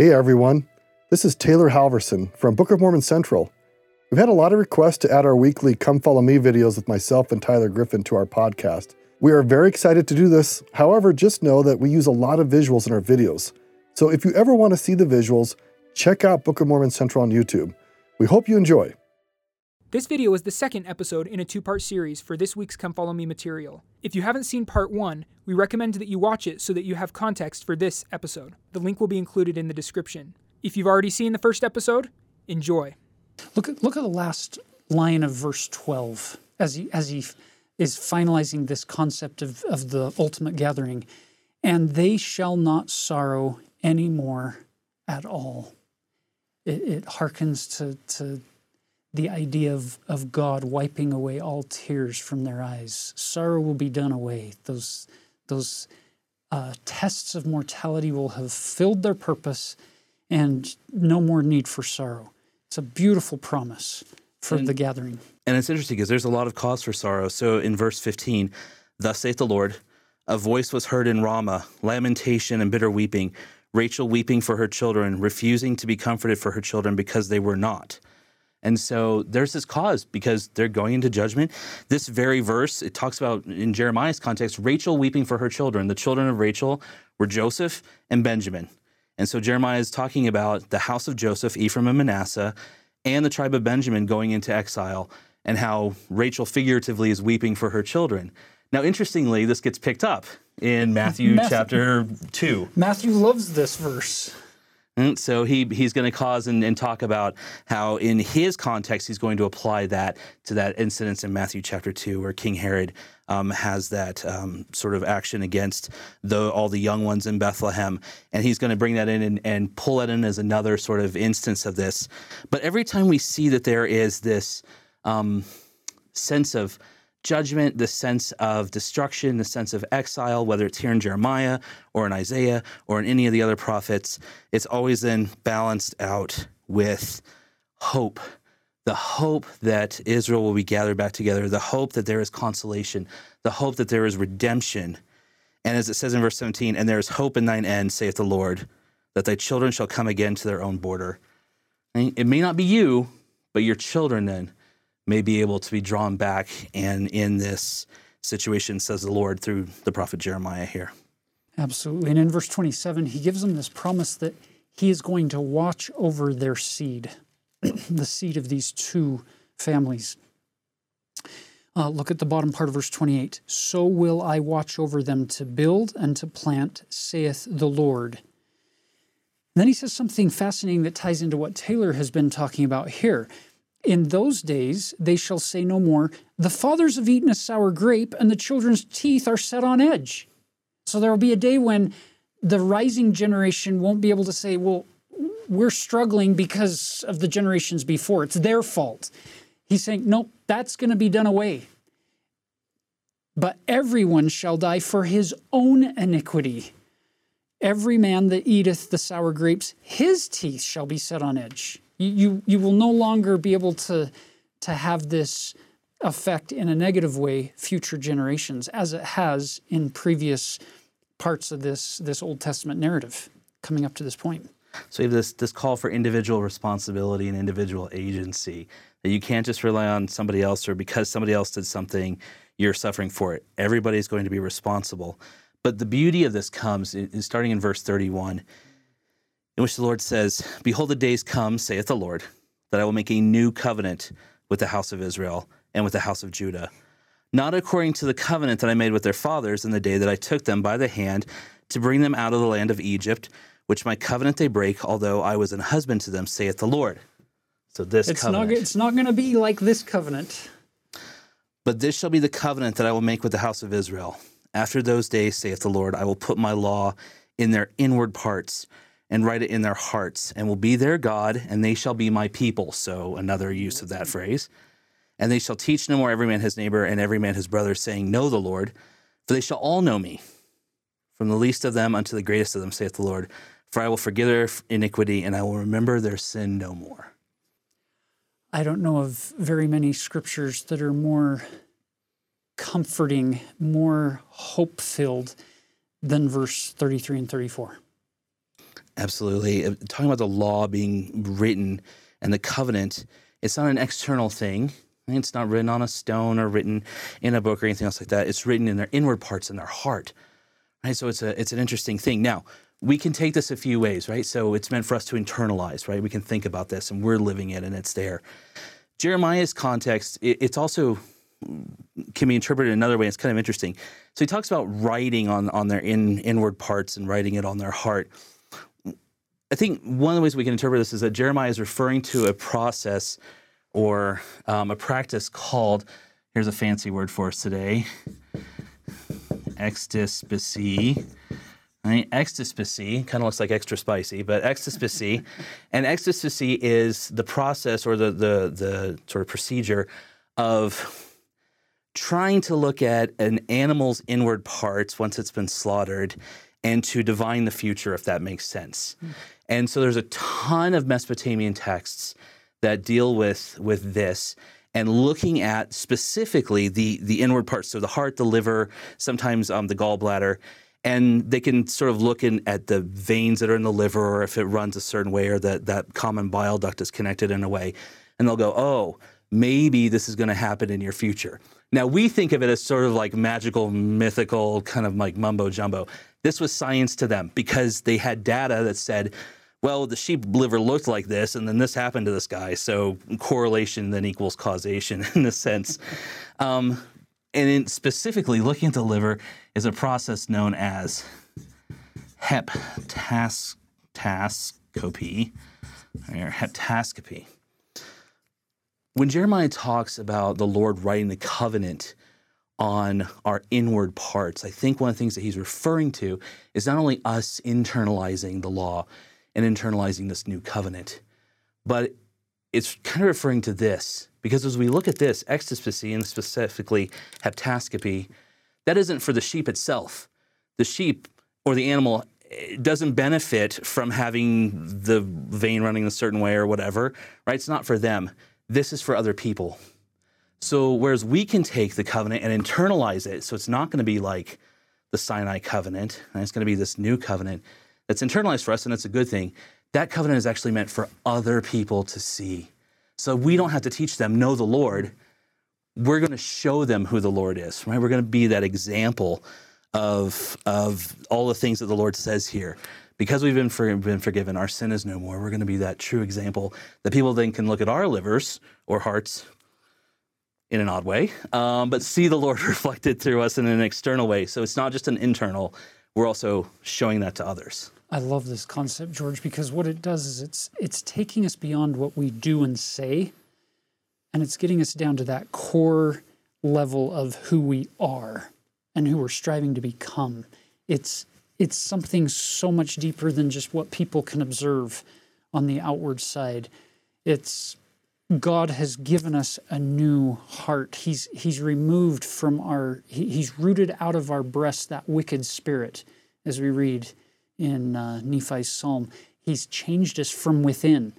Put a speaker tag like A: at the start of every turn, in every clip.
A: Hey everyone, this is Taylor Halverson from Book of Mormon Central. We've had a lot of requests to add our weekly Come Follow Me videos with myself and Tyler Griffin to our podcast. We are very excited to do this. However, just know that we use a lot of visuals in our videos. So if you ever want to see the visuals, check out Book of Mormon Central on YouTube. We hope you enjoy.
B: This video is the second episode in a two part series for this week's Come Follow Me material. If you haven't seen part one, we recommend that you watch it so that you have context for this episode. The link will be included in the description. If you've already seen the first episode, enjoy.
C: Look at look at the last line of verse 12 as he as he is finalizing this concept of, of the ultimate gathering. And they shall not sorrow any more at all. It, it to, to the idea of, of God wiping away all tears from their eyes. Sorrow will be done away. Those, those uh, tests of mortality will have filled their purpose and no more need for sorrow. It's a beautiful promise for
D: and,
C: the gathering.
D: And it's interesting because there's a lot of cause for sorrow. So in verse 15, thus saith the Lord, a voice was heard in Ramah, lamentation and bitter weeping, Rachel weeping for her children, refusing to be comforted for her children because they were not. And so there's this cause because they're going into judgment. This very verse, it talks about in Jeremiah's context, Rachel weeping for her children. The children of Rachel were Joseph and Benjamin. And so Jeremiah is talking about the house of Joseph, Ephraim and Manasseh, and the tribe of Benjamin going into exile, and how Rachel figuratively is weeping for her children. Now, interestingly, this gets picked up in Matthew, Matthew chapter 2.
C: Matthew loves this verse.
D: And so he he's going to cause and, and, talk about how in his context he's going to apply that to that incident in Matthew chapter two where King Herod um, has that um, sort of action against the, all the young ones in Bethlehem, and he's going to bring that in and, and pull that in as another sort of instance of this. But every time we see that there is this um, sense of judgment, the sense of destruction, the sense of exile, whether it's here in Jeremiah or in Isaiah or in any of the other prophets, it's always then balanced out with hope. The hope that Israel will be gathered back together, the hope that there is consolation, the hope that there is redemption. And as it says in verse 17, and there is hope in thine end, saith the Lord, that thy children shall come again to their own border. It may not be you, but your children then may be able to be drawn back and in this situation, says the Lord through the prophet Jeremiah here.
C: Absolutely. And in verse 27, he gives them this promise that he is going to watch over their seed, the seed of these two families. Uh, look at the bottom part of verse 28. So will I watch over them to build and to plant, saith the Lord. And then he says something fascinating that ties into what Taylor has been talking about here. In those days they shall say no more, The fathers have eaten a sour grape, and the children's teeth are set on edge. So there will be a day when the rising generation won't be able to say, Well, we're struggling because of the generations before. It's their fault. He's saying, Nope, that's going to be done away. But everyone shall die for his own iniquity. Every man that eateth the sour grapes, his teeth shall be set on edge. You, you, will no longer be able to, to have this affect in a negative way future generations as it has in previous parts of this, this Old Testament narrative coming up to this point.
D: So you have this, this call for individual responsibility and individual agency, that you can't just rely on somebody else or because somebody else did something, you're suffering for it. Everybody's going to be responsible. But the beauty of this comes in, starting in verse 31 in which the Lord says, Behold, the days come, saith the Lord, that I will make a new covenant with the house of Israel and with the house of Judah, not according to the covenant that I made with their fathers in the day that I took them by the hand to bring them out of the land of Egypt, which my covenant they break, although I was an husband to them, saith the Lord. So this
C: it's
D: covenant.
C: Not, it's not going to be like this covenant.
D: But this shall be the covenant that I will make with the house of Israel. After those days, saith the Lord, I will put my law in their inward parts and write it in their hearts, and will be their God, and they shall be my people. So, another use of that phrase. And they shall teach no more every man his neighbor and every man his brother, saying, Know the Lord, for they shall all know me, from the least of them unto the greatest of them, saith the Lord. For I will forgive their iniquity, and I will remember their sin no more.
C: I don't know of very many scriptures that are more comforting, more hope filled than verse 33 and 34.
D: Absolutely. Uh, Talking about the law being written and the covenant, it's not an external thing. It's not written on a stone or written in a book or anything else like that. It's written in their inward parts in their heart. Right? So it's a it's an interesting thing. Now, we can take this a few ways, right? So it's meant for us to internalize, right? We can think about this and we're living it and it's there. Jeremiah's context, it, it's also can be interpreted another way. It's kind of interesting. So he talks about writing on on their in, inward parts and writing it on their heart. I think one of the ways we can interpret this is that Jeremiah is referring to a process or um, a practice called, here's a fancy word for us today, extispicy. Right? Extispicy kind of looks like extra spicy, but extispicy, and extispicy is the process or the the the sort of procedure of trying to look at an animal's inward parts once it's been slaughtered and to divine the future, if that makes sense. Mm. And so there's a ton of Mesopotamian texts that deal with with this and looking at specifically the the inward parts, so the heart, the liver, sometimes um, the gallbladder, and they can sort of look in at the veins that are in the liver, or if it runs a certain way, or that that common bile duct is connected in a way, and they'll go, oh, maybe this is going to happen in your future. Now we think of it as sort of like magical, mythical, kind of like mumbo jumbo. This was science to them because they had data that said well, the sheep liver looked like this, and then this happened to this guy. So correlation then equals causation in a sense. Um, and specifically, looking at the liver is a process known as hepatoscopy or hepatoscopy. When Jeremiah talks about the Lord writing the covenant on our inward parts, I think one of the things that he's referring to is not only us internalizing the law, and internalizing this new covenant. But it's kind of referring to this because as we look at this, extispicy and specifically hepatoscopy, that isn't for the sheep itself. The sheep or the animal doesn't benefit from having the vein running a certain way or whatever, right? It's not for them. This is for other people. So, whereas we can take the covenant and internalize it, so it's not going to be like the Sinai covenant, and it's going to be this new covenant that's internalized for us, and it's a good thing. That covenant is actually meant for other people to see. So we don't have to teach them, know the Lord. We're going to show them who the Lord is, right? We're going to be that example of, of all the things that the Lord says here. Because we've been, for, been forgiven, our sin is no more. We're going to be that true example that people then can look at our livers or hearts in an odd way, um, but see the Lord reflected through us in an external way. So it's not just an internal, we're also showing that to others.
C: I love this concept, George, because what it does is it's it's taking us beyond what we do and say, and it's getting us down to that core level of who we are and who we're striving to become. It's it's something so much deeper than just what people can observe on the outward side. It's God has given us a new heart. He's He's removed from our he, He's rooted out of our breast that wicked spirit, as we read in uh, Nephi's psalm. He's changed us from within.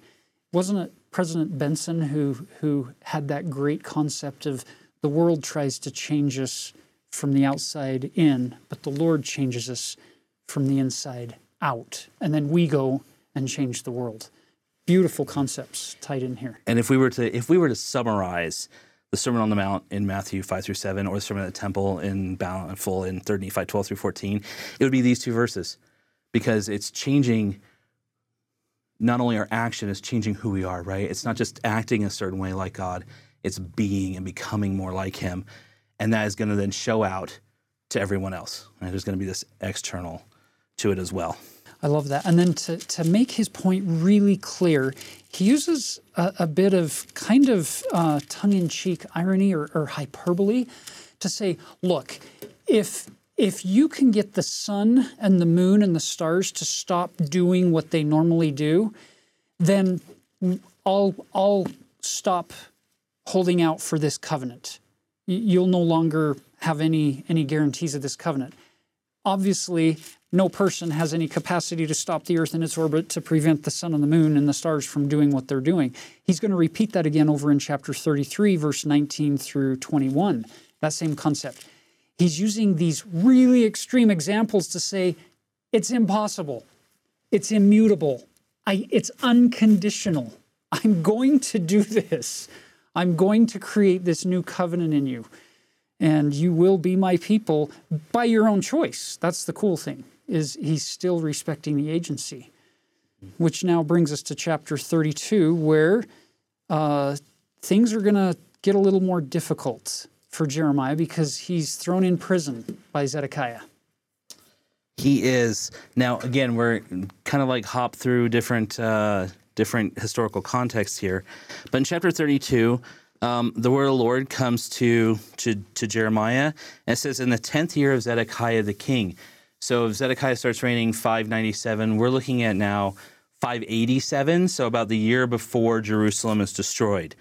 C: Wasn't it President Benson who, who had that great concept of the world tries to change us from the outside in, but the Lord changes us from the inside out. And then we go and change the world. Beautiful concepts tied in here.
D: And if we were to if we were to summarize the Sermon on the Mount in Matthew 5 through 7 or the Sermon at the Temple in Bountiful in 3 Nephi 12 through 14, it would be these two verses because it's changing not only our action, it's changing who we are, right? It's not just acting a certain way like God, it's being and becoming more like Him. And that is going to then show out to everyone else. Right? There's going to be this external to it as well.
C: I love that. And then to, to make his point really clear, he uses a, a bit of kind of uh, tongue in cheek irony or, or hyperbole to say, look, if if you can get the sun and the moon and the stars to stop doing what they normally do, then I'll, I'll stop holding out for this covenant. You'll no longer have any, any guarantees of this covenant. Obviously, no person has any capacity to stop the Earth in its orbit to prevent the sun and the moon and the stars from doing what they're doing. He's going to repeat that again over in chapter 33, verse 19 through 21. That same concept he's using these really extreme examples to say it's impossible. it's immutable. I, it's unconditional. I'm going to do this. I'm going to create this new covenant in you, and you will be my people by your own choice. That's the cool thing is he's still respecting the agency, which now brings us to chapter 32, where uh, things are going to get a little more difficult for Jeremiah because he's thrown in prison by Zedekiah.
D: He is now again. We're kind of like hop through different uh, different historical contexts here, but in chapter thirty-two, um, the word of the Lord comes to, to to Jeremiah, and it says, "In the tenth year of Zedekiah the king." So if Zedekiah starts reigning five ninety-seven, we're looking at now five eighty-seven. So about the year before Jerusalem is destroyed,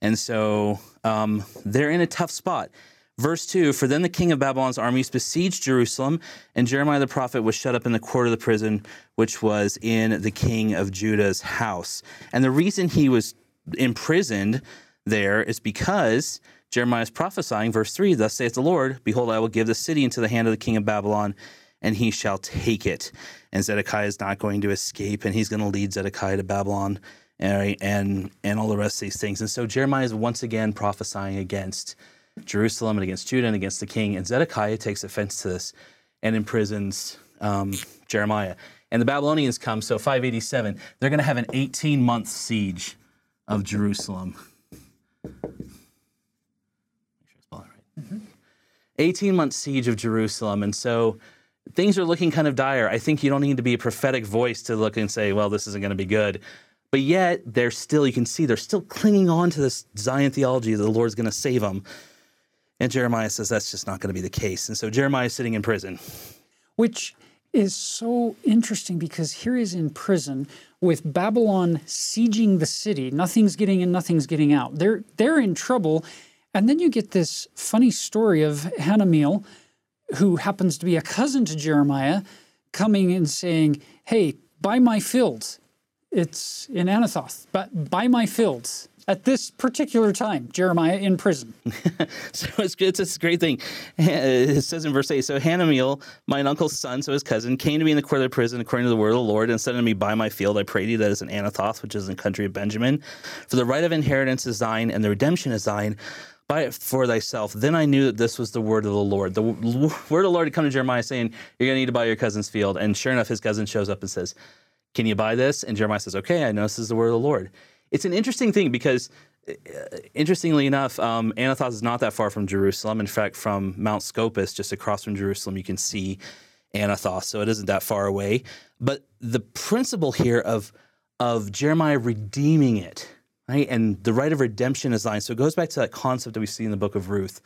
D: and so um, they're in a tough spot. Verse 2 For then the king of Babylon's armies besieged Jerusalem, and Jeremiah the prophet was shut up in the court of the prison, which was in the king of Judah's house. And the reason he was imprisoned there is because Jeremiah is prophesying, verse 3 Thus saith the Lord, Behold, I will give the city into the hand of the king of Babylon, and he shall take it. And Zedekiah is not going to escape, and he's going to lead Zedekiah to Babylon. And, and and all the rest of these things. And so Jeremiah is once again prophesying against Jerusalem and against Judah and against the king. And Zedekiah takes offense to this and imprisons um, Jeremiah. And the Babylonians come, so 587, they're going to have an 18 month siege of Jerusalem. 18 month siege of Jerusalem. And so things are looking kind of dire. I think you don't need to be a prophetic voice to look and say, well, this isn't going to be good. But yet, they're still, you can see, they're still clinging on to this Zion theology that the Lord's going to save them. And Jeremiah says that's just not going to be the case. And so Jeremiah is sitting in prison.
C: Which is so interesting because here he is in prison with Babylon sieging the city. Nothing's getting in, nothing's getting out. They're they're in trouble. And then you get this funny story of Hanameel, who happens to be a cousin to Jeremiah, coming and saying, Hey, buy my fields. It's in Anathoth, but buy my fields at this particular time, Jeremiah in prison.
D: so it's, it's, a great thing. It says in verse 8 So Hanameel, mine uncle's son, so his cousin, came to me in the court of the prison according to the word of the Lord and said unto me, Buy my field, I pray thee, that is in Anathoth, which is in the country of Benjamin. For the right of inheritance is thine, and the redemption is thine. Buy it for thyself. Then I knew that this was the word of the Lord. The word of the Lord had come to Jeremiah saying, You're going to need to buy your cousin's field. And sure enough, his cousin shows up and says, Can you buy this? And Jeremiah says, Okay, I know this is the word of the Lord it's an interesting thing because uh, interestingly enough, um, Anathoth is not that far from Jerusalem. In fact, from Mount Scopus, just across from Jerusalem, you can see Anathoth, so it isn't that far away. But the principle here of of Jeremiah redeeming it, right, and the right of redemption is thine. So it goes back to that concept that we see in the book of Ruth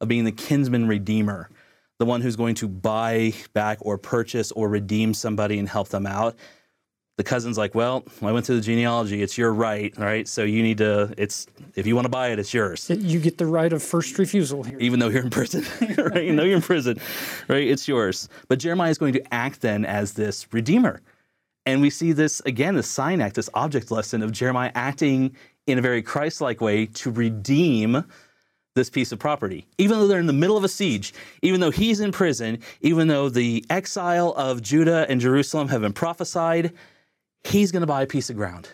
D: of being the kinsman redeemer, the one who's going to buy back or purchase or redeem somebody and help them out the cousin's like, well, I went through the genealogy. It's your right, right? So you need to. It's if you want to buy it, it's yours.
C: You get the right of first refusal here,
D: even though you're in prison, right? You know you're in prison, right? It's yours. But Jeremiah is going to act then as this redeemer, and we see this again, the sign act, this object lesson of Jeremiah acting in a very Christ-like way to redeem this piece of property. Even though they're in the middle of a siege, even though he's in prison, even though the exile of Judah and Jerusalem have been prophesied he's going to buy a piece of ground.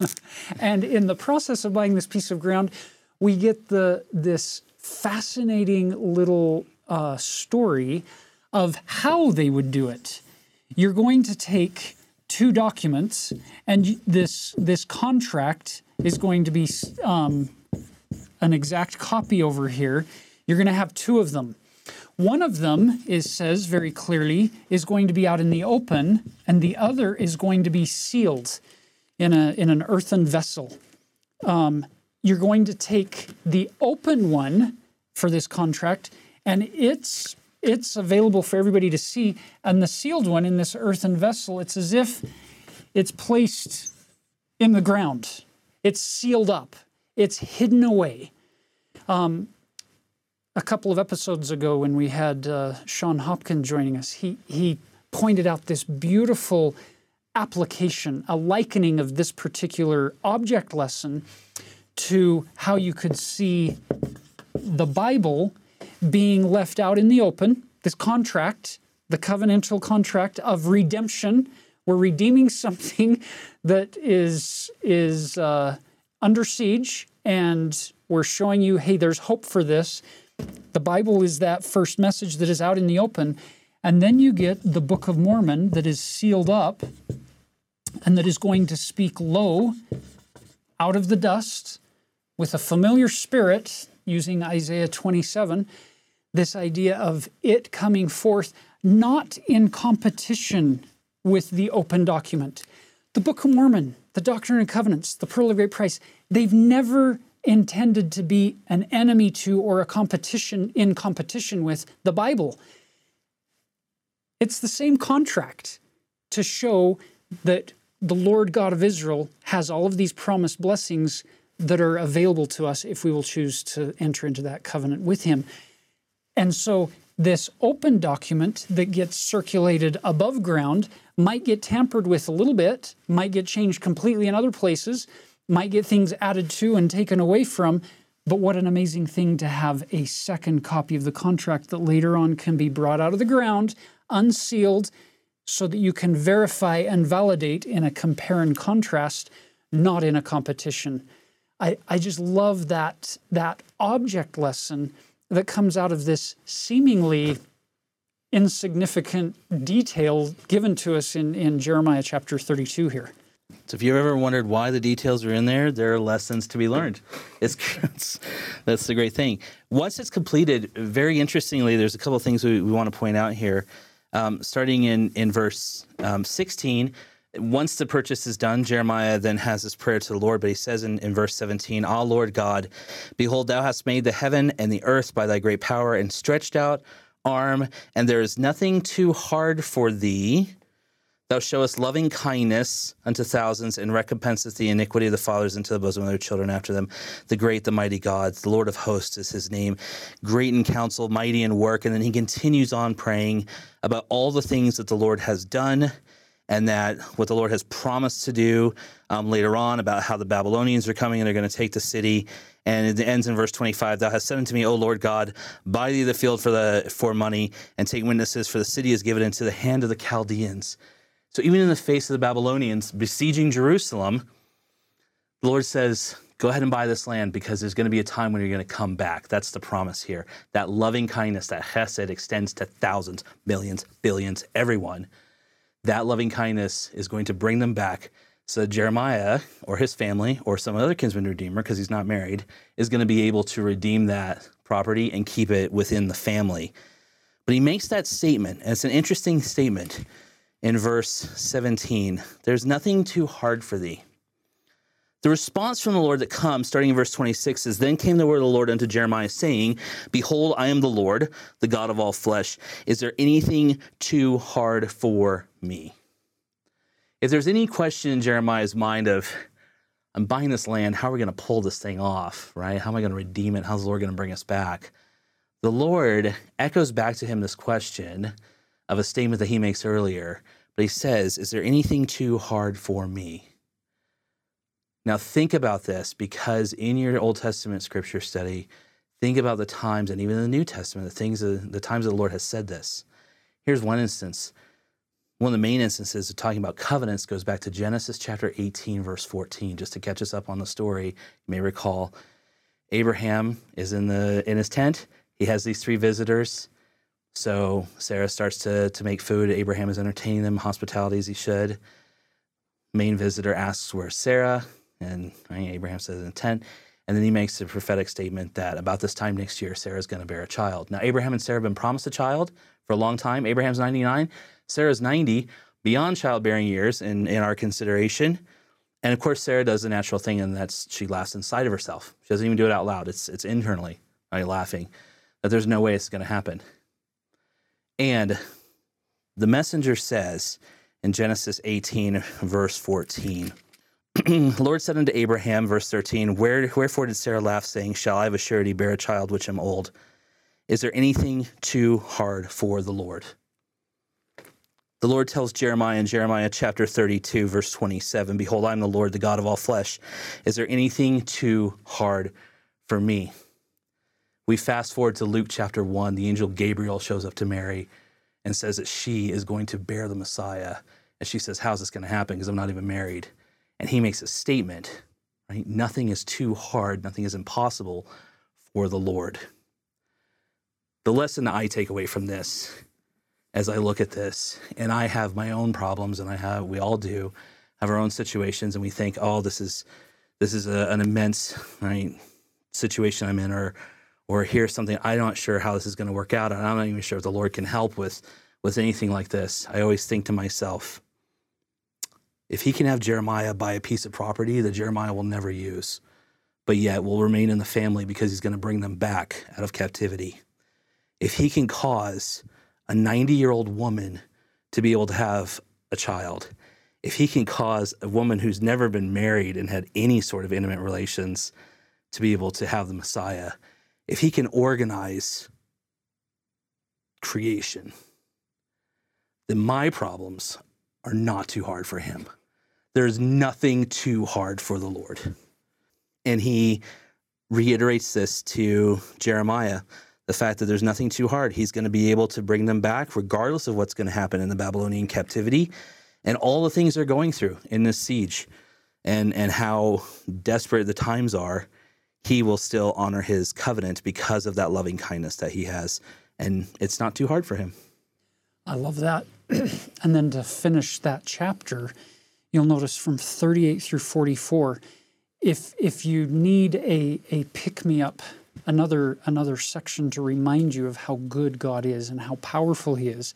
C: and in the process of buying this piece of ground, we get the this fascinating little uh, story of how they would do it. You're going to take two documents, and this this contract is going to be um, an exact copy over here. You're going to have two of them. One of them is says very clearly is going to be out in the open, and the other is going to be sealed in a in an earthen vessel. Um, you're going to take the open one for this contract, and it's it's available for everybody to see. And the sealed one in this earthen vessel, it's as if it's placed in the ground. It's sealed up. It's hidden away. Um, a couple of episodes ago when we had uh, Shon Hopkins joining us, he, he pointed out this beautiful application, a likening of this particular object lesson to how you could see the Bible being left out in the open, this contract, the covenantal contract of redemption, We're redeeming something that is is uh, under siege, and we're showing you, hey, there's hope for this. The Bible is that first message that is out in the open, and then you get the Book of Mormon that is sealed up, and that is going to speak low out of the dust with a familiar spirit, using Isaiah 27. This idea of it coming forth not in competition with the open document. The Book of Mormon, the Doctrine and Covenants, the Pearl of Great Price, they've never intended to be an enemy to or a competition in competition with the Bible. It's the same contract to show that the Lord God of Israel has all of these promised blessings that are available to us if we will choose to enter into that covenant with Him. And so this open document that gets circulated above ground might get tampered with a little bit, might get changed completely in other places, might get things added to and taken away from. But what an amazing thing to have a second copy of the contract that later on can be brought out of the ground, unsealed, so that you can verify and validate in a compare and contrast, not in a competition. I, I just love that, that object lesson that comes out of this seemingly insignificant detail given to us in, in Jeremiah chapter 32 here.
D: So if you've ever wondered why the details are in there, there are lessons to be learned. It's, it's that's the great thing. Once it's completed, very interestingly, there's a couple of things we, we want to point out here. Um, starting in in verse um, 16, once the purchase is done, Jeremiah then has this prayer to the Lord, but he says in, in verse 17, Ah, Lord God, behold, thou hast made the heaven and the earth by thy great power and stretched out arm, and there is nothing too hard for thee. Thou showest loving kindness unto thousands and recompensest the iniquity of the fathers into the bosom of their children after them. The great, the mighty God, the Lord of hosts is his name, great in counsel, mighty in work. And then he continues on praying about all the things that the Lord has done and that what the Lord has promised to do um, later on about how the Babylonians are coming and they're going to take the city. And it ends in verse 25 Thou hast said unto me, O Lord God, buy thee the field for, the, for money and take witnesses, for the city is given into the hand of the Chaldeans. So even in the face of the Babylonians besieging Jerusalem, the Lord says, Go ahead and buy this land because there's going to be a time when you're going to come back. That's the promise here. That loving kindness, that chesed extends to thousands, millions, billions, everyone that loving kindness is going to bring them back. So Jeremiah or his family or some other kinsman redeemer, because he's not married, is going to be able to redeem that property and keep it within the family. But he makes that statement, and it's an interesting statement in verse 17 There's nothing too hard for thee. The response from the Lord that comes, starting in verse 26, is Then came the word of the Lord unto Jeremiah, saying, Behold, I am the Lord, the God of all flesh. Is there anything too hard for me? If there's any question in Jeremiah's mind of, I'm buying this land, how are we going to pull this thing off, right? How am I going to redeem it? How's the Lord going to bring us back? The Lord echoes back to him this question of a statement that he makes earlier, but he says, Is there anything too hard for me? Now, think about this because in your Old Testament scripture study, think about the times, and even in the New Testament, the things, the times the Lord has said this. Here's one instance. One of the main instances of talking about covenants goes back to Genesis chapter 18, verse 14. Just to catch us up on the story, you may recall Abraham is in the in his tent. He has these three visitors. So Sarah starts to, to make food. Abraham is entertaining them, hospitality as he should. Main visitor asks, Where's Sarah? And Abraham says in 10. And then he makes a prophetic statement that about this time next year, Sarah's going to bear a child. Now, Abraham and Sarah have been promised a child for a long time. Abraham's 99, Sarah's 90, beyond childbearing years in, in our consideration. And of course, Sarah does the natural thing, and that's she laughs inside of herself. She doesn't even do it out loud, it's, it's internally, right, laughing, that there's no way it's going to happen. And the messenger says in Genesis 18, verse 14, Lord said unto Abraham, verse 13, Where, Wherefore did Sarah laugh, saying, Shall I of a surety bear a child which am old? Is there anything too hard for the Lord? The Lord tells Jeremiah in Jeremiah chapter 32, verse 27, Behold, I am the Lord, the God of all flesh. Is there anything too hard for me? We fast forward to Luke chapter 1. The angel Gabriel shows up to Mary and says that she is going to bear the Messiah And she says, How's this going to happen? Because I'm not even married. And he makes a statement, right? Nothing is too hard, nothing is impossible for the Lord. The lesson that I take away from this as I look at this, and I have my own problems, and I have, we all do, have our own situations, and we think, oh, this is, this is a, an immense, right, situation I'm in, or, or here's something I'm not sure how this is going to work out, and I'm not even sure if the Lord can help with, with anything like this. I always think to myself, if He can have Jeremiah buy a piece of property that Jeremiah will never use, but yet will remain in the family because He's going to bring them back out of captivity. If He can cause a 90 year old woman to be able to have a child, if he can cause a woman who's never been married and had any sort of intimate relations to be able to have the Messiah, if he can organize creation, then my problems are not too hard for him. There's nothing too hard for the Lord. And he reiterates this to Jeremiah the fact that there's nothing too hard. He's going to be able to bring them back regardless of what's going to happen in the Babylonian captivity and all the things they're going through in this siege and, and how desperate the times are. He will still honor his covenant because of that loving kindness that he has. And it's not too hard for him.
C: I love that. and then to finish that chapter, you'll notice from 38 through 44, if if you need a, a pick me up another another section to remind you of how good God is and how powerful he is.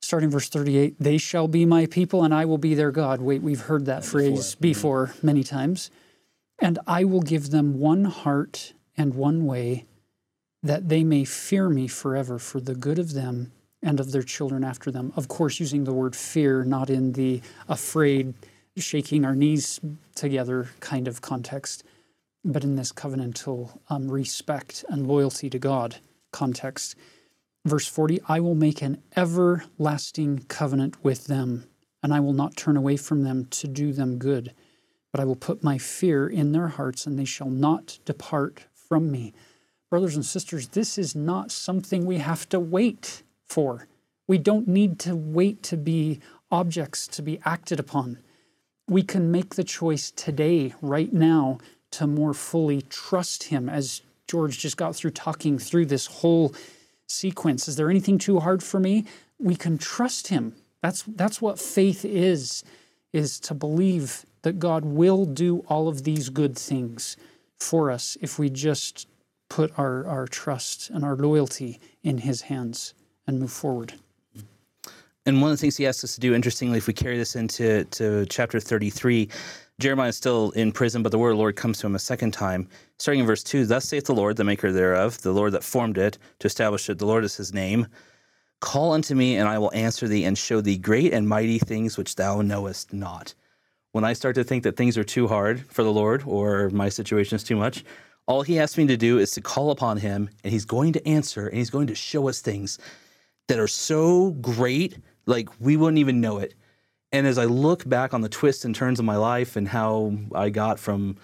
C: Starting verse 38, they shall be my people and I will be their God. Wait, we've heard that phrase before, before many times. And I will give them one heart and one way that they may fear me forever for the good of them and of their children after them. Of course, using the word fear, not in the afraid, shaking our knees together kind of context, but in this covenantal um, respect and loyalty to God context. Verse 40 I will make an everlasting covenant with them, and I will not turn away from them to do them good, but I will put my fear in their hearts, and they shall not depart from me. Brothers and sisters, this is not something we have to wait for. We don't need to wait to be objects to be acted upon. We can make the choice today, right now, to more fully trust Him as George just got through talking through this whole sequence. Is there anything too hard for me? We can trust Him. That's, that's what faith is, is to believe that God will do all of these good things for us if we just put our, our trust and our loyalty in His hands and move forward.
D: And one of the things he asks us to do, interestingly, if we carry this into to chapter 33, Jeremiah is still in prison, but the word of the Lord comes to him a second time. Starting in verse 2 Thus saith the Lord, the maker thereof, the Lord that formed it, to establish it, the Lord is his name. Call unto me, and I will answer thee, and show thee great and mighty things which thou knowest not. When I start to think that things are too hard for the Lord, or my situation is too much, all he asks me to do is to call upon him, and he's going to answer, and he's going to show us things that are so great, like we wouldn't even know it and as I look back on the twists and turns of my life and how I got from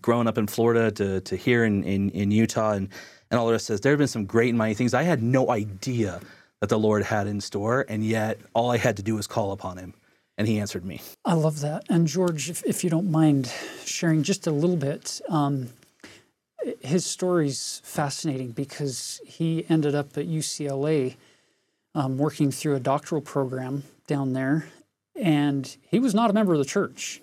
D: growing up in Florida to, to here in, in, in Utah and, and all the rest says there have been some great and mighty things. I had no idea that the Lord had in store, and yet all I had to do was call upon him, and he answered me.
C: I love that. And George, if, if you don't mind sharing just a little bit, um, his story's fascinating because he ended up at UCLA um, working through a doctoral program down there, and he was not a member of the church.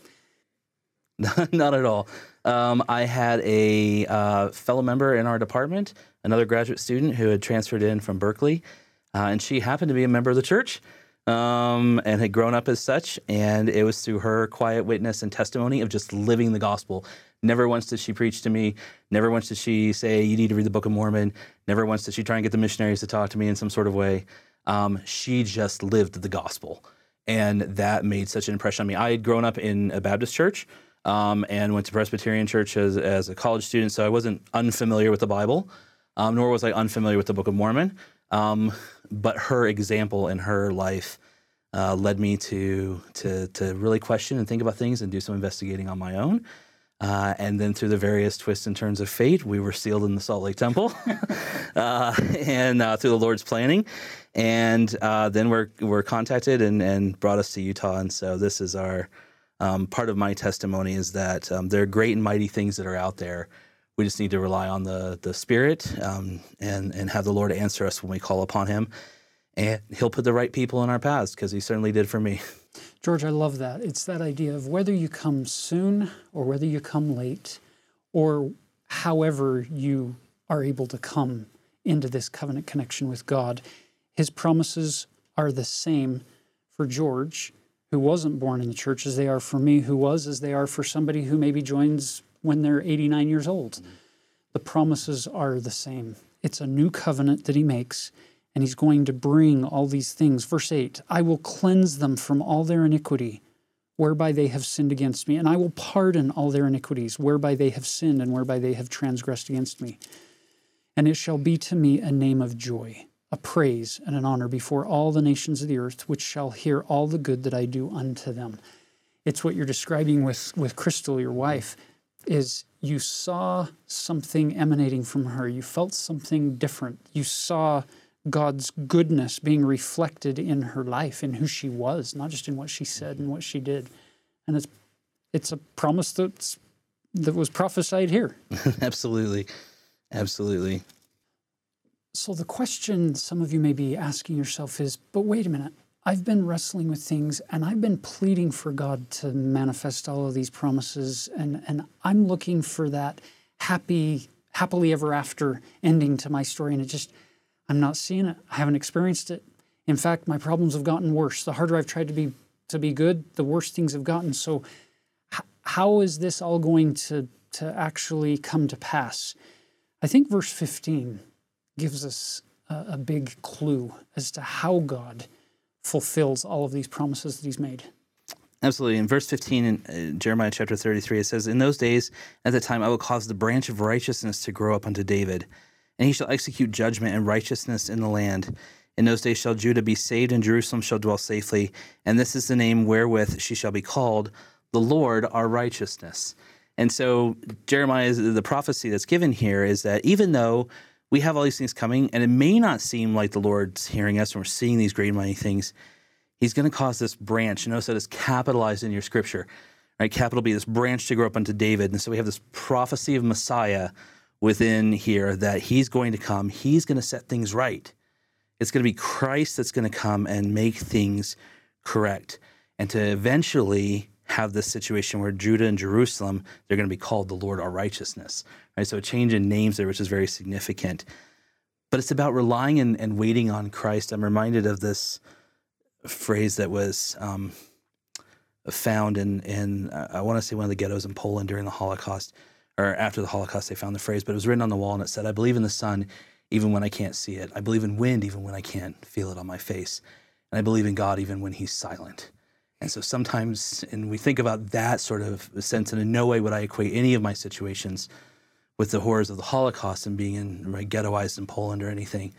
D: not at all. Um, I had a uh, fellow member in our department, another graduate student who had transferred in from Berkeley, uh, and she happened to be a member of the church um, and had grown up as such. And it was through her quiet witness and testimony of just living the gospel. Never once did she preach to me. Never once did she say, You need to read the Book of Mormon. Never once did she try and get the missionaries to talk to me in some sort of way. Um, she just lived the gospel. And that made such an impression on me. I had grown up in a Baptist church um, and went to Presbyterian church as, as a college student, so I wasn't unfamiliar with the Bible, um, nor was I unfamiliar with the Book of Mormon. Um, but her example in her life uh, led me to, to, to really question and think about things and do some investigating on my own. Uh, and then through the various twists and turns of fate, we were sealed in the Salt Lake Temple, uh, and uh, through the Lord's planning. and uh, then we're we're contacted and and brought us to Utah, and so this is our um, part of my testimony is that um, there are great and mighty things that are out there. We just need to rely on the the Spirit um, and and have the Lord answer us when we call upon Him, and He'll put the right people in our paths because He certainly did for me.
C: George, I love that. It's that idea of whether you come soon or whether you come late, or however you are able to come into this covenant connection with God. His promises are the same for George, who wasn't born in the church, as they are for me, who was, as they are for somebody who maybe joins when they're 89 years old. Mm-hmm. The promises are the same. It's a new covenant that he makes, and he's going to bring all these things. Verse 8 I will cleanse them from all their iniquity, whereby they have sinned against me, and I will pardon all their iniquities, whereby they have sinned and whereby they have transgressed against me. And it shall be to me a name of joy, a praise and an honor before all the nations of the earth, which shall hear all the good that I do unto them. It's what you're describing with, with Crystal, your wife, is you saw something emanating from her. You felt something different. You saw God's goodness being reflected in her life, in who she was, not just in what she said and what she did. And it's it's a promise that's that was prophesied here.
D: Absolutely. Absolutely.
C: So the question some of you may be asking yourself is, but wait a minute. I've been wrestling with things and I've been pleading for God to manifest all of these promises and, and I'm looking for that happy, happily ever after ending to my story. And it just, I'm not seeing it. I haven't experienced it. In fact, my problems have gotten worse. The harder I've tried to be to be good, the worse things have gotten. So h- how is this all going to to actually come to pass? I think verse 15 gives us a, a big clue as to how God fulfills all of these promises that He's made.
D: Absolutely. In verse 15 in uh, Jeremiah chapter 33, it says, In those days, at the time, I will cause the branch of righteousness to grow up unto David, and he shall execute judgment and righteousness in the land. In those days shall Judah be saved, and Jerusalem shall dwell safely. And this is the name wherewith she shall be called, the Lord our righteousness. And so Jeremiah, the prophecy that's given here is that even though we have all these things coming, and it may not seem like the Lord's hearing us and we're seeing these great mighty things, He's going to cause this branch. Notice that it's capitalized in your scripture, right? Capital B, this branch to grow up unto David. And so we have this prophecy of Messiah within here that He's going to come. He's going to set things right. It's going to be Christ that's going to come and make things correct, and to eventually have this situation where Judah and Jerusalem, they're going to be called the Lord our righteousness. Right? So a change in names there, which is very significant. But it's about relying and, and waiting on Christ. I'm reminded of this phrase that was um, found in, in uh, I want to say one of the ghettos in Poland during the Holocaust, or after the Holocaust, they found the phrase, but it was written on the wall and it said, I believe in the sun even when I can't see it. I believe in wind even when I can't feel it on my face. And I believe in God even when he's silent. And so sometimes, and we think about that sort of sense, and in no way would I equate any of my situations with the horrors of the Holocaust and being in right, ghettoized in Poland or anything.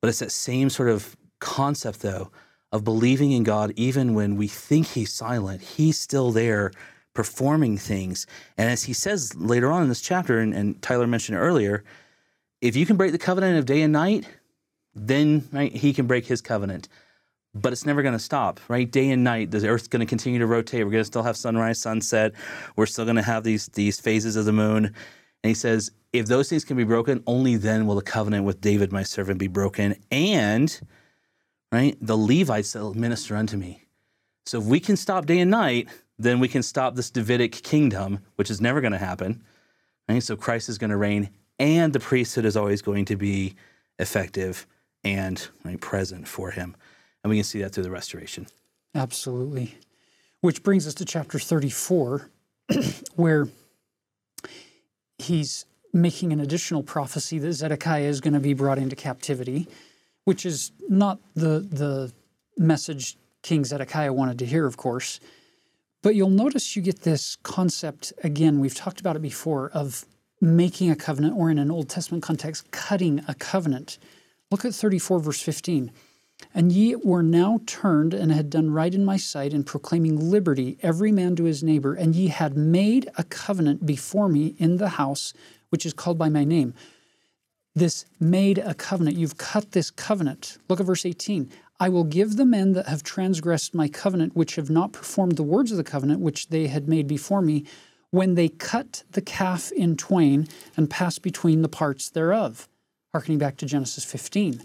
D: But it's that same sort of concept, though, of believing in God even when we think He's silent. He's still there performing things. And as He says later on in this chapter, and, and Tyler mentioned earlier, if you can break the covenant of day and night, then right, He can break His covenant but it's never going to stop, right? Day and night, the Earth's going to continue to rotate. We're going to still have sunrise, sunset. We're still going to have these these phases of the moon. And he says, if those things can be broken, only then will the covenant with David, my servant, be broken. And right, the Levites that will minister unto me. So if we can stop day and night, then we can stop this Davidic kingdom, which is never going to happen. Right? So Christ is going to reign, and the priesthood is always going to be effective and right, present for him. And we can see that through the restoration.
C: Absolutely. Which brings us to chapter 34, where he's making an additional prophecy that Zedekiah is going to be brought into captivity, which is not the, the message King Zedekiah wanted to hear, of course. But you'll notice you get this concept again, we've talked about it before, of making a covenant, or in an Old Testament context, cutting a covenant. Look at 34, verse 15. And ye were now turned and had done right in my sight in proclaiming liberty, every man to his neighbor, and ye had made a covenant before me in the house which is called by my name. this made a covenant. You've cut this covenant. Look at verse 18. I will give the men that have transgressed my covenant, which have not performed the words of the covenant which they had made before me, when they cut the calf in twain and passed between the parts thereof. Harkening back to Genesis 15.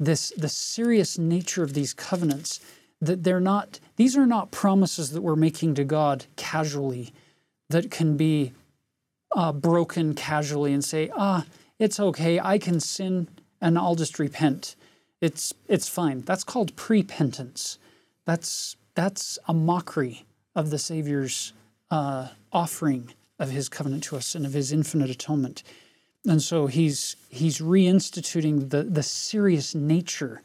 C: This the serious nature of these covenants, that they're not these are not promises that we're making to God casually, that can be uh, broken casually and say, ah, it's okay, I can sin and I'll just repent. It's it's fine. That's called prepentance. That's that's a mockery of the Savior's uh, offering of His covenant to us and of His infinite atonement. And so he's he's reinstituting the the serious nature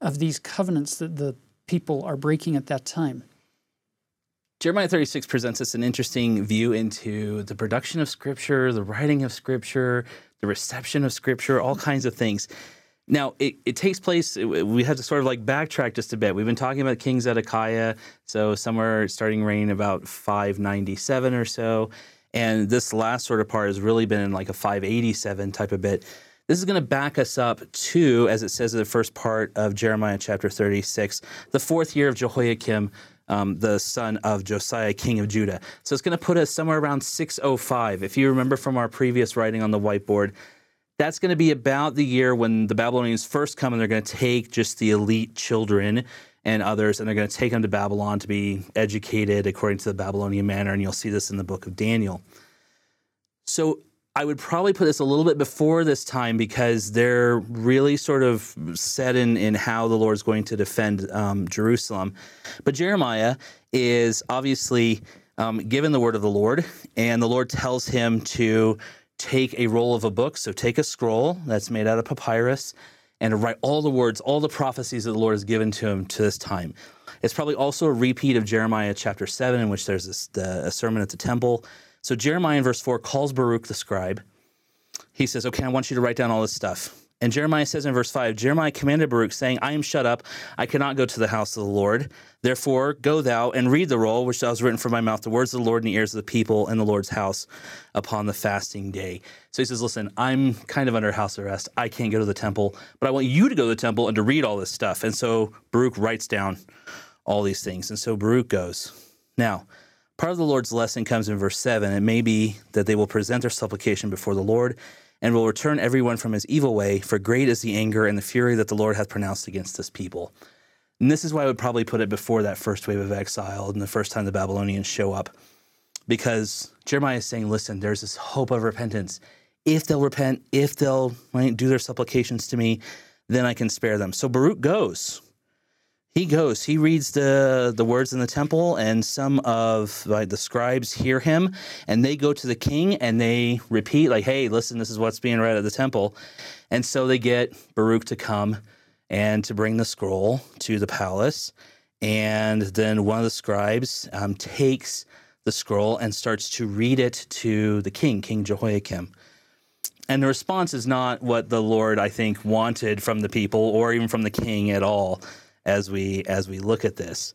C: of these covenants that the people are breaking at that time.
D: Jeremiah 36 presents us an interesting view into the production of Scripture, the writing of Scripture, the reception of Scripture, all kinds of things. Now, it, it takes place, we have to sort of like backtrack just a bit. We've been talking about King Zedekiah, so somewhere starting reign about 597 or so. And this last sort of part has really been in like a 587 type of bit. This is going to back us up to, as it says in the first part of Jeremiah chapter 36, the fourth year of Jehoiakim, um, the son of Josiah, king of Judah. So it's going to put us somewhere around 605. If you remember from our previous writing on the whiteboard, that's going to be about the year when the Babylonians first come and they're going to take just the elite children and others and they're going to take them to Babylon to be educated according to the Babylonian manner. And you'll see this in the book of Daniel. So I would probably put this a little bit before this time because they're really sort of set in, in how the Lord's going to defend um, Jerusalem. But Jeremiah is obviously um, given the word of the Lord, and the Lord tells him to take a roll of a book. So take a scroll that's made out of papyrus and to write all the words, all the prophecies that the Lord has given to him to this time. It's probably also a repeat of Jeremiah chapter 7, in which there's this, the, a sermon at the temple so Jeremiah in verse 4 calls Baruch the scribe. He says, Okay, I want you to write down all this stuff. And Jeremiah says in verse 5 Jeremiah commanded Baruch, saying, I am shut up. I cannot go to the house of the Lord. Therefore, go thou and read the roll which thou hast written from my mouth, the words of the Lord in the ears of the people in the Lord's house upon the fasting day. So he says, Listen, I'm kind of under house arrest. I can't go to the temple, but I want you to go to the temple and to read all this stuff. And so Baruch writes down all these things. And so Baruch goes. Now, Part of the Lord's lesson comes in verse 7. It may be that they will present their supplication before the Lord and will return everyone from his evil way, for great is the anger and the fury that the Lord hath pronounced against this people. And this is why I would probably put it before that first wave of exile and the first time the Babylonians show up. Because Jeremiah is saying, listen, there's this hope of repentance. If they'll repent, if they'll do their supplications to me, then I can spare them. So Baruch goes he goes he reads the the words in the temple and some of like the scribes hear him and they go to the king and they repeat like hey listen this is what's being read at the temple. And so they get baruch to come and to bring the scroll to the palace. And then one of the scribes um, takes the scroll and starts to read it to the king king jehoiakim. And the response is not what the lord i think wanted from the people or even from the king at all as we as we look at this.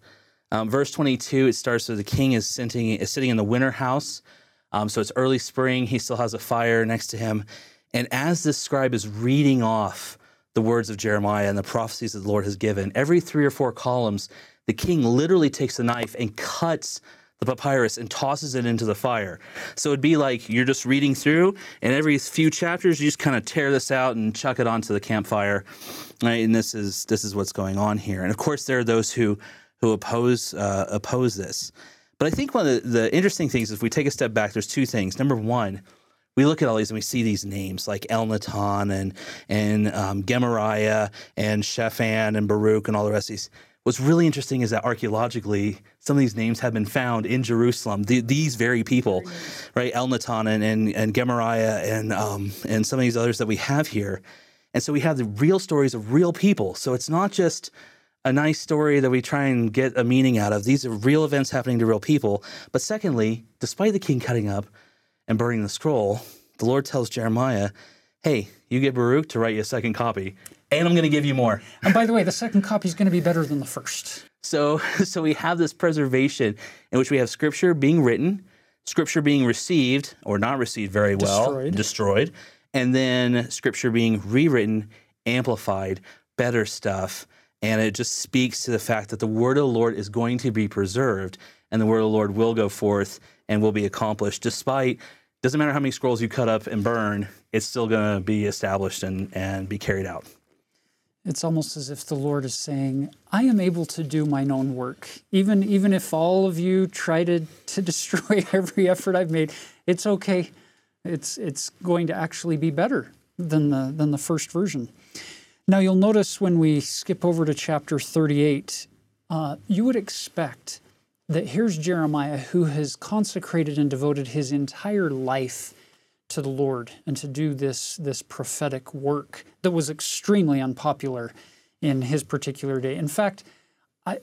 D: Um, verse 22, it starts with the king is sitting is sitting in the winter house. Um, so it's early spring. He still has a fire next to him, and as this scribe is reading off the words of Jeremiah and the prophecies that the Lord has given, every three or four columns, the king literally takes a knife and cuts the papyrus and tosses it into the fire. So it'd be like you're just reading through, and every few chapters you just kind of tear this out and chuck it onto the campfire. Right? And this is this is what's going on here. And of course, there are those who who oppose uh, oppose this. But I think one of the, the interesting things if we take a step back, there's two things. Number one, we look at all these and we see these names like Elnathan and and um, Gemariah and Shaphan and Baruch and all the rest of these. What's really interesting is that archaeologically, some of these names have been found in Jerusalem. The, these very people, right? Elnathan and and, and Gemariah and um, and some of these others that we have here. And so we have the real stories of real people. So it's not just a nice story that we try and get a meaning out of. These are real events happening to real people. But secondly, despite the king cutting up and burning the scroll, the Lord tells Jeremiah, hey, you get Baruch to write you a second copy, and I'm going to give you more.
C: And by the way, the second copy is going to be better than the first.
D: So, so we have this preservation in which we have scripture being written, scripture being received or not received very well,
C: Destroyed.
D: destroyed and then scripture being rewritten, amplified, better stuff. And it just speaks to the fact that the word of the Lord is going to be preserved and the word of the Lord will go forth and will be accomplished despite doesn't matter how many scrolls you cut up and burn, it's still going to be established and, and be carried out.
C: It's almost as if the Lord is saying, I am able to do mine own work. Even, even if all of you try to, to destroy every effort I've made, it's okay. It's, it's going to actually be better than the, than the first version. Now, you'll notice when we skip over to chapter 38, uh, you would expect that here's Jeremiah who has consecrated and devoted his entire life to the Lord and to do this, this prophetic work that was extremely unpopular in his particular day. In fact, I,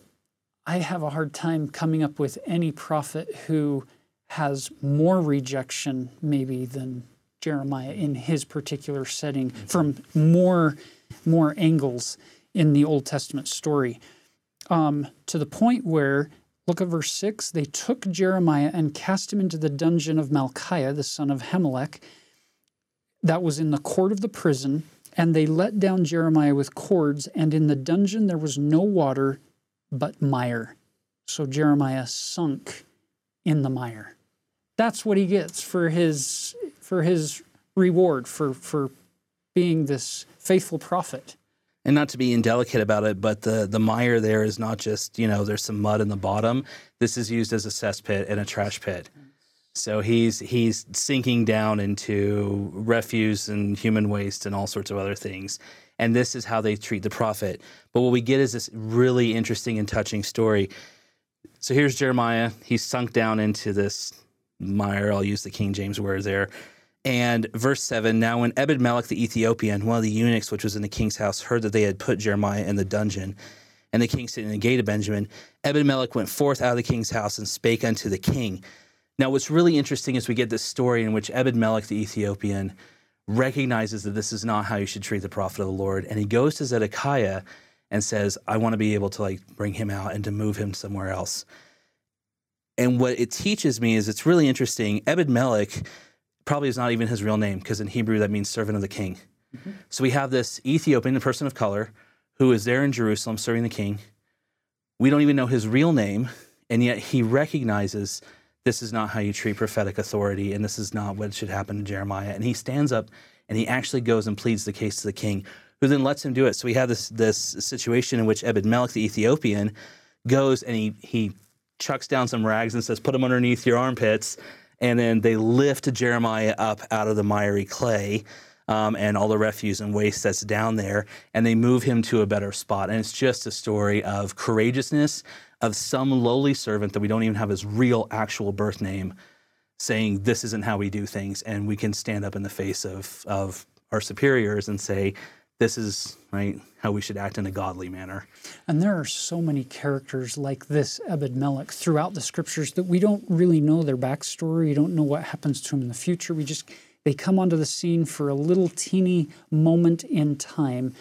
C: I have a hard time coming up with any prophet who has more rejection, maybe, than Jeremiah in his particular setting from more, more angles in the Old Testament story. Um, to the point where Look at verse 6. They took Jeremiah and cast him into the dungeon of Malchiah, the son of Hammelech, that was in the court of the prison, and they let down Jeremiah with cords, and in the dungeon there was no water but mire. So Jeremiah sunk in the mire. That's what he gets for his for his reward for for being this faithful prophet
D: and not to be indelicate about it, but the the mire there is not just you know there's some mud in the bottom. This is used as a cesspit and a trash pit. So he's he's sinking down into refuse and human waste and all sorts of other things. And this is how they treat the prophet. But what we get is this really interesting and touching story. So here's Jeremiah. He's sunk down into this mire. I'll use the King James word there. And verse 7 Now, when Ebed Melech the Ethiopian, one of the eunuchs which was in the king's house, heard that they had put Jeremiah in the dungeon, and the king sitting in the gate of Benjamin, Ebed Melech went forth out of the king's house and spake unto the king. Now, what's really interesting is we get this story in which Ebed Melech the Ethiopian recognizes that this is not how you should treat the prophet of the Lord. And he goes to Zedekiah and says, I want to be able to like bring him out and to move him somewhere else. And what it teaches me is it's really interesting. Ebed Melech probably is not even his real name because in Hebrew that means servant of the king. Mm-hmm. So we have this Ethiopian, a person of color, who is there in Jerusalem serving the king. We don't even know his real name, and yet he recognizes this is not how you treat prophetic authority, and this is not what should happen to Jeremiah. And he stands up and he actually goes and pleads the case to the king, who then lets him do it. So we have this this situation in which Ebed Melech, the Ethiopian, goes and he he chucks down some rags and says, "Put them underneath your armpits." And then they lift Jeremiah up out of the miry clay. Um, and all the refuse and waste that's down there, and they move him to a better spot. And it's just a story of courageousness of some lowly servant that we don't even have his real actual birth name saying this isn't how we do things and we can stand up in the face of of our superiors and say this is right how we should act in a godly manner.
C: And there are so many characters like this Ebed Melech throughout the scriptures that we don't really know their backstory. You don't know what happens to them in the future. We just they come onto the scene for a little teeny moment in time,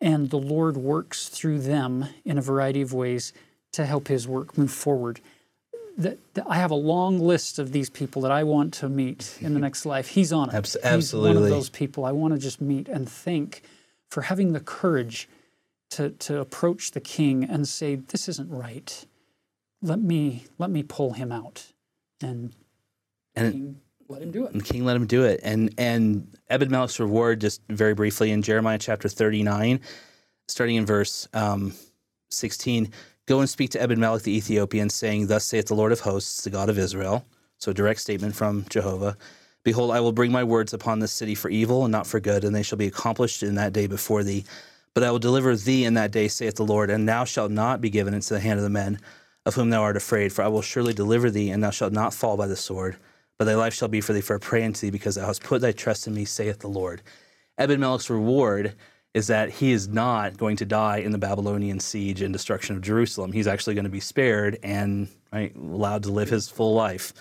C: and the Lord works through them in a variety of ways to help His work move forward. That, I have a long list of these people that I want to meet in the next life. He's on it.
D: Absolutely. He's one
C: of those people I want to just meet and think for having the courage to, to approach the king and say, This isn't right. Let me let me pull him out. And, and king, let him do it.
D: And the king let him do it. And and Ebed Melech's reward, just very briefly, in Jeremiah chapter 39, starting in verse um, 16, go and speak to Ebed Melech the Ethiopian, saying, Thus saith the Lord of hosts, the God of Israel. So a direct statement from Jehovah. Behold, I will bring my words upon this city for evil and not for good, and they shall be accomplished in that day before thee. But I will deliver thee in that day, saith the Lord, and thou shalt not be given into the hand of the men of whom thou art afraid. For I will surely deliver thee, and thou shalt not fall by the sword, but thy life shall be for thee for a prey unto thee, because thou hast put thy trust in me, saith the Lord. Ebed Melech's reward is that he is not going to die in the Babylonian siege and destruction of Jerusalem. He's actually going to be spared and right, allowed to live his full life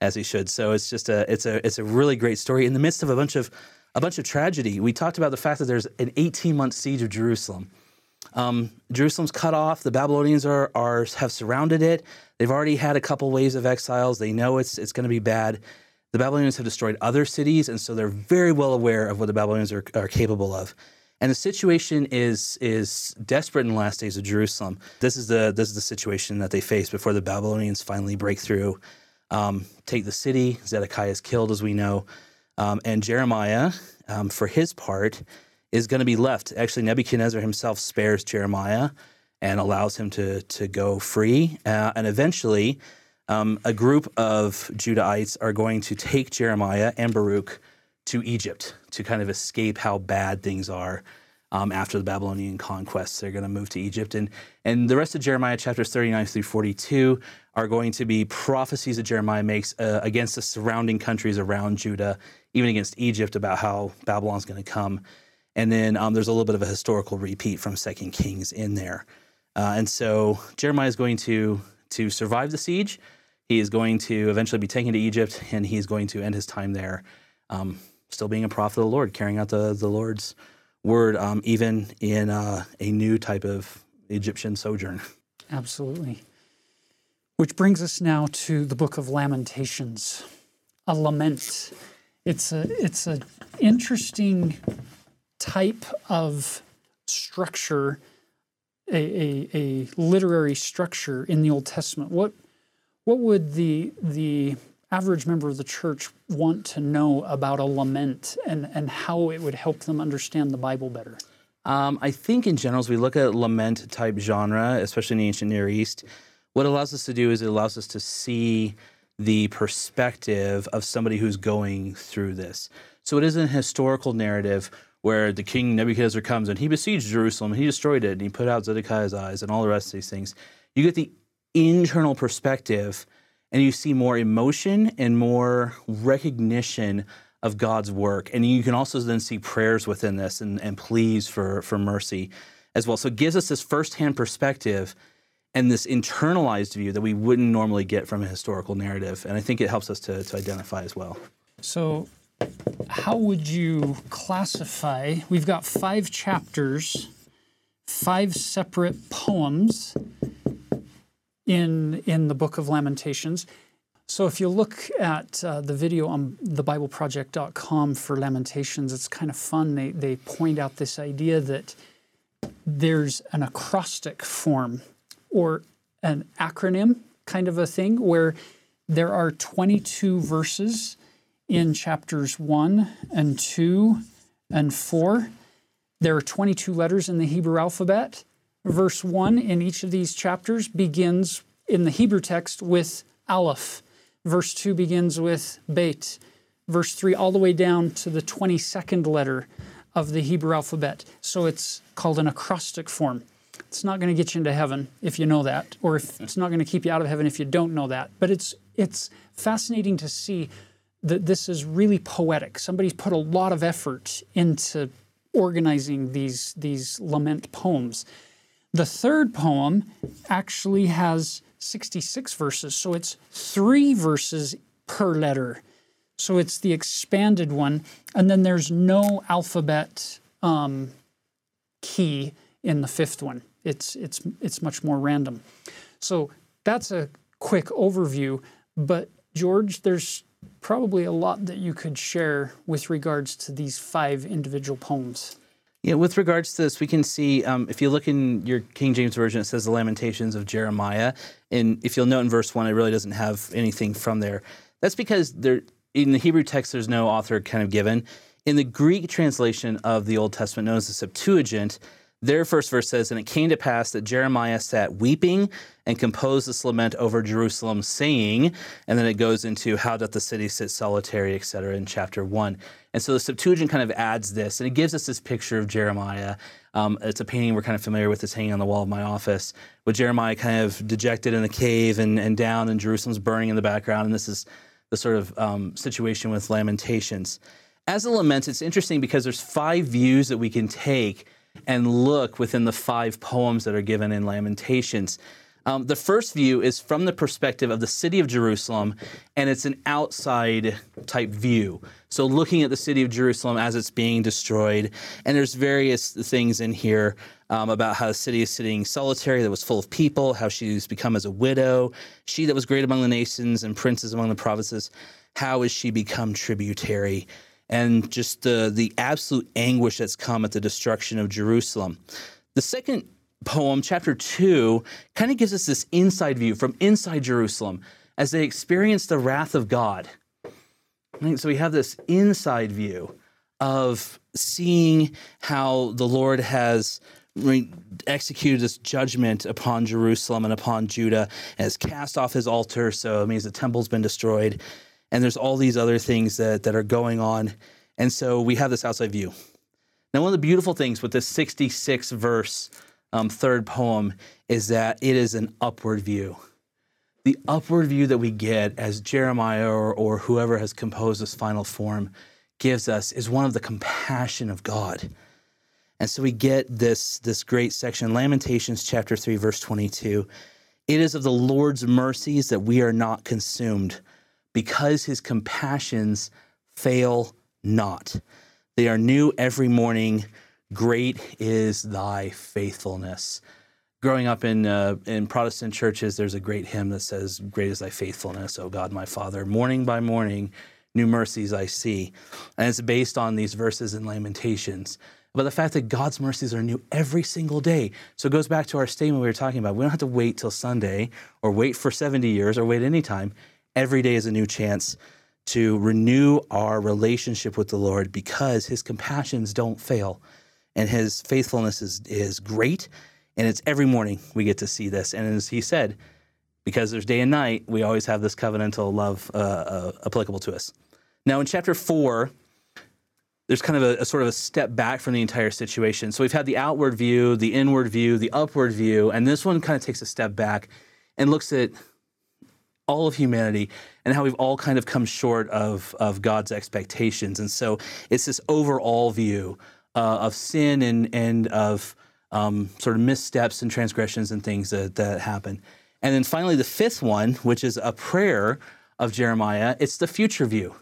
D: as he should. So it's just a it's a it's a really great story in the midst of a bunch of a bunch of tragedy. We talked about the fact that there's an 18 month siege of Jerusalem. Um, Jerusalem's cut off. The Babylonians are, are have surrounded it. They've already had a couple waves of exiles. They know it's it's going to be bad. the Babylonians have destroyed other cities, and so they're very well aware of what the Babylonians are, are capable of. And the situation is is desperate in the last days of Jerusalem. This is the this is the situation that they face before the Babylonians finally break through, um, take the city. Zedekiah is killed, as we know, um, and Jeremiah, um, for his part, is going to be left. Actually, Nebuchadnezzar himself spares Jeremiah and allows him to to go free, uh, and eventually. Um, a group of Judahites are going to take Jeremiah and Baruch to Egypt to kind of escape how bad things are um, after the Babylonian conquests. They're going to move to Egypt. And, and the rest of Jeremiah chapters 39 through 42 are going to be prophecies that Jeremiah makes uh, against the surrounding countries around Judah, even against Egypt, about how Babylon's going to come. And then um, there's a little bit of a historical repeat from Second Kings in there. Uh, and so Jeremiah is going to, to survive the siege. He is going to eventually be taken to Egypt, and he's going to end his time there. Um, still being a prophet of the Lord, carrying out the, the Lord's word, um, even in uh, a new type of Egyptian sojourn.
C: Absolutely. Which brings us now to the book of Lamentations, a lament. It's a it's an interesting type of structure, a, a, a literary structure in the Old Testament. What what would the the average member of the church want to know about a lament and, and how it would help them understand the Bible better?
D: Um, I think in general, as we look at lament type genre, especially in the ancient Near East, what it allows us to do is it allows us to see the perspective of somebody who's going through this. So it isn't a historical narrative where the king Nebuchadnezzar comes and he besieged Jerusalem, and he destroyed it, and he put out Zedekiah's eyes and all the rest of these things. You get the internal perspective and you see more emotion and more recognition of God's work. And you can also then see prayers within this and, and pleas for, for mercy as well. So it gives us this firsthand perspective and this internalized view that we wouldn't normally get from a historical narrative. And I think it helps us to, to identify as well.
C: So, how would you classify? We've got five chapters, five separate poems in in the book of Lamentations. So if you look at uh, the video on thebibleproject.com for Lamentations, it's kind of fun. They they point out this idea that there's an acrostic form or an acronym kind of a thing where there are 22 verses in chapters 1 and 2 and 4. There are 22 letters in the Hebrew alphabet verse 1 in each of these chapters begins in the Hebrew text with Aleph. Verse 2 begins with Beit. Verse 3 all the way down to the 22nd letter of the Hebrew alphabet. So it's called an acrostic form. It's not going to get you into heaven if you know that, or if it's not going to keep you out of heaven if you don't know that. But it's it's fascinating to see that this is really poetic. Somebody's put a lot of effort into organizing these these lament poems. The third poem actually has 66 verses, so it's three verses per letter. So it's the expanded one, and then there's no alphabet um, key in the fifth one. It's it's it's much more random. So that's a quick overview. But George, there's probably a lot that you could share with regards to these five individual poems.
D: Yeah, with regards to this, we can see um, if you look in your King James Version, it says the Lamentations of Jeremiah. And if you'll note in verse 1, it really doesn't have anything from there. That's because there, in the Hebrew text, there's no author kind of given. In the Greek translation of the Old Testament, known as the Septuagint, their first verse says, And it came to pass that Jeremiah sat weeping and composed this lament over Jerusalem, saying, and then it goes into how doth the city sit solitary, etc., in chapter one. And so the Septuagint kind of adds this, and it gives us this picture of Jeremiah. Um, it's a painting we're kind of familiar with. It's hanging on the wall of my office, with Jeremiah kind of dejected in the cave and, and down, and Jerusalem's burning in the background. And this is the sort of um, situation with Lamentations. As a lament, it's interesting because there's five views that we can take and look within the five poems that are given in Lamentations. Um, the first view is from the perspective of the city of Jerusalem, and it's an outside type view. So, looking at the city of Jerusalem as it's being destroyed, and there's various things in here um, about how the city is sitting solitary, that was full of people, how she's become as a widow, she that was great among the nations and princes among the provinces, how is she become tributary? And just the, the absolute anguish that's come at the destruction of Jerusalem. The second poem, chapter two, kind of gives us this inside view from inside Jerusalem as they experience the wrath of God. So we have this inside view of seeing how the Lord has executed this judgment upon Jerusalem and upon Judah and has cast off his altar. So it means the temple's been destroyed. And there's all these other things that, that are going on. And so we have this outside view. Now, one of the beautiful things with this 66 verse um, third poem is that it is an upward view. The upward view that we get as Jeremiah or, or whoever has composed this final form gives us is one of the compassion of God. And so we get this, this great section, Lamentations chapter 3, verse 22. It is of the Lord's mercies that we are not consumed, because his compassions fail not. They are new every morning. Great is thy faithfulness. Growing up in uh, in Protestant churches, there's a great hymn that says, "Great is thy faithfulness, O God, my Father. Morning by morning, new mercies I see," and it's based on these verses in Lamentations. But the fact that God's mercies are new every single day. So it goes back to our statement we were talking about. We don't have to wait till Sunday or wait for 70 years or wait any time. Every day is a new chance to renew our relationship with the Lord because his compassions don't fail and his faithfulness is, is great. And it's every morning we get to see this. And as he said, because there's day and night, we always have this covenantal love uh, uh, applicable to us. Now, in chapter four, there's kind of a, a, sort of a step back from the entire situation. So we've had the outward view, the inward view, the upward view, and this one kind of takes a step back and looks at all of humanity and how we've all kind of come short of, of God's expectations. And so it's this overall view uh, of sin and, and of um, sort of missteps and transgressions and things that, that happen. And then finally, the fifth one, which is a prayer of Jeremiah, it's the future view.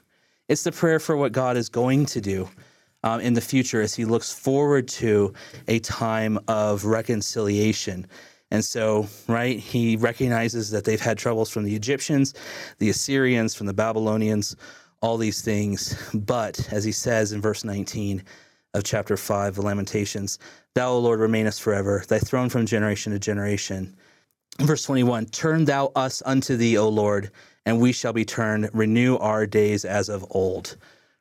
D: It's the prayer for what God is going to do um, in the future as he looks forward to a time of reconciliation. And so, right, he recognizes that they've had troubles from the Egyptians, the Assyrians, from the Babylonians, all these things. But as he says in verse 19, of chapter 5 the Lamentations. Thou, O Lord, remainest forever, thy throne from generation to generation. Verse 21 Turn thou us unto thee, O Lord, and we shall be turned. Renew our days as of old.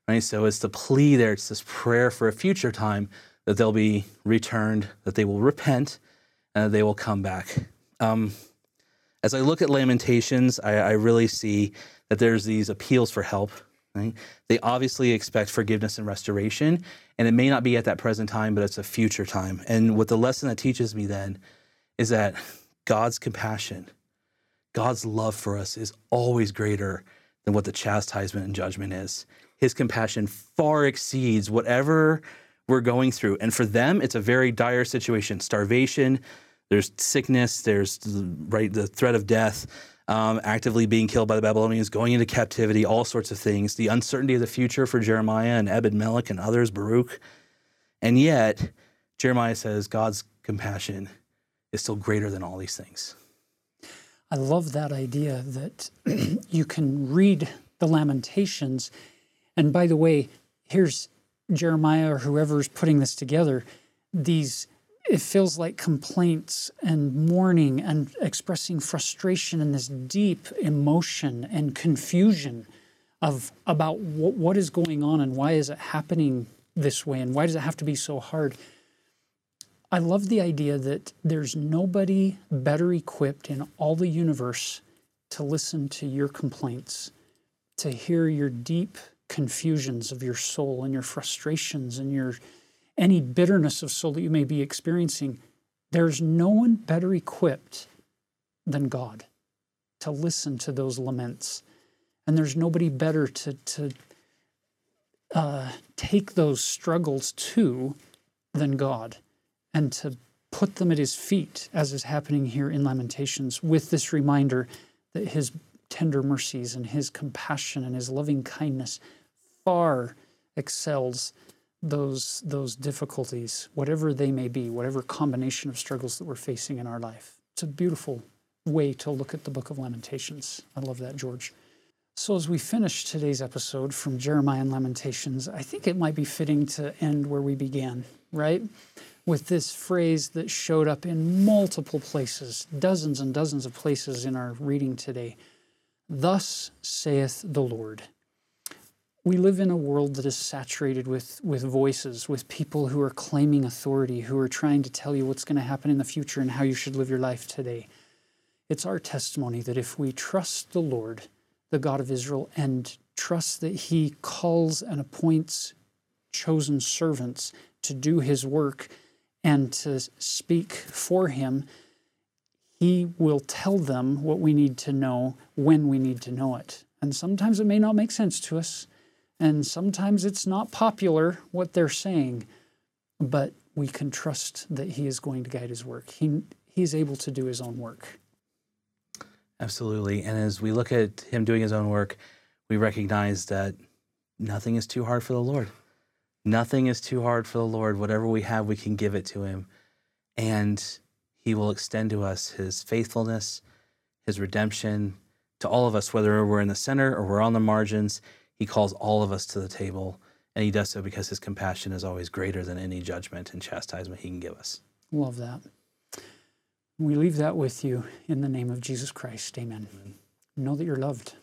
D: Right? So it's the plea there, it's this prayer for a future time that they'll be returned, that they will repent, and they will come back. Um, as I look at Lamentations, I, I really see that there's these appeals for help Right? They obviously expect forgiveness and restoration, and it may not be at that present time, but it's a future time. And what the lesson that teaches me then is that God's compassion, God's love for us is always greater than what the chastisement and judgment is. His compassion far exceeds whatever we're going through. And for them, it's a very dire situation starvation, there's sickness, there's right the threat of death um, actively being killed by the Babylonians, going into captivity, all sorts of things, the uncertainty of the future for Jeremiah and Ebed Melech and others, Baruch. And yet, Jeremiah says God's compassion is still greater than all these things.
C: I love that idea that you can read the Lamentations. And by the way, here's Jeremiah or whoever's putting this together, these it feels like complaints and mourning and expressing frustration and this deep emotion and confusion of about what, what is going on and why is it happening this way and why does it have to be so hard? I love the idea that there's nobody better equipped in all the universe to listen to your complaints to hear your deep confusions of your soul and your frustrations and your any bitterness of soul that you may be experiencing, there's no one better equipped than God to listen to those laments. And there's nobody better to, to uh, take those struggles to than God and to put them at his feet, as is happening here in Lamentations, with this reminder that his tender mercies and his compassion and his loving kindness far excels those those difficulties, whatever they may be, whatever combination of struggles that we're facing in our life. It's a beautiful way to look at the book of Lamentations. I love that, George. So, as we finish today's episode from Jeremiah and Lamentations, I think it might be fitting to end where we began, right? With this phrase that showed up in multiple places, dozens and dozens of places in our reading today. Thus saith the Lord. We live in a world that is saturated with, with voices, with people who are claiming authority, who are trying to tell you what's going to happen in the future and how you should live your life today. It's our testimony that if we trust the Lord, the God of Israel and trust that He calls and appoints chosen servants to do His work and to speak for Him, He will tell them what we need to know when we need to know it. And sometimes it may not make sense to us, and sometimes it's not popular what they're saying, but we can trust that He is going to guide His work. He, he is able to do His own work.
D: Absolutely. And as we look at him doing his own work, we recognize that nothing is too hard for the Lord. Nothing is too hard for the Lord. Whatever we have, we can give it to him. And he will extend to us his faithfulness, his redemption, to all of us, whether we're in the center or we're on the margins. He calls all of us to the table. And he does so because his compassion is always greater than any judgment and chastisement he can give us.
C: Love that. We leave that with you in the name of Jesus Christ. Amen. Amen. Know that you're loved.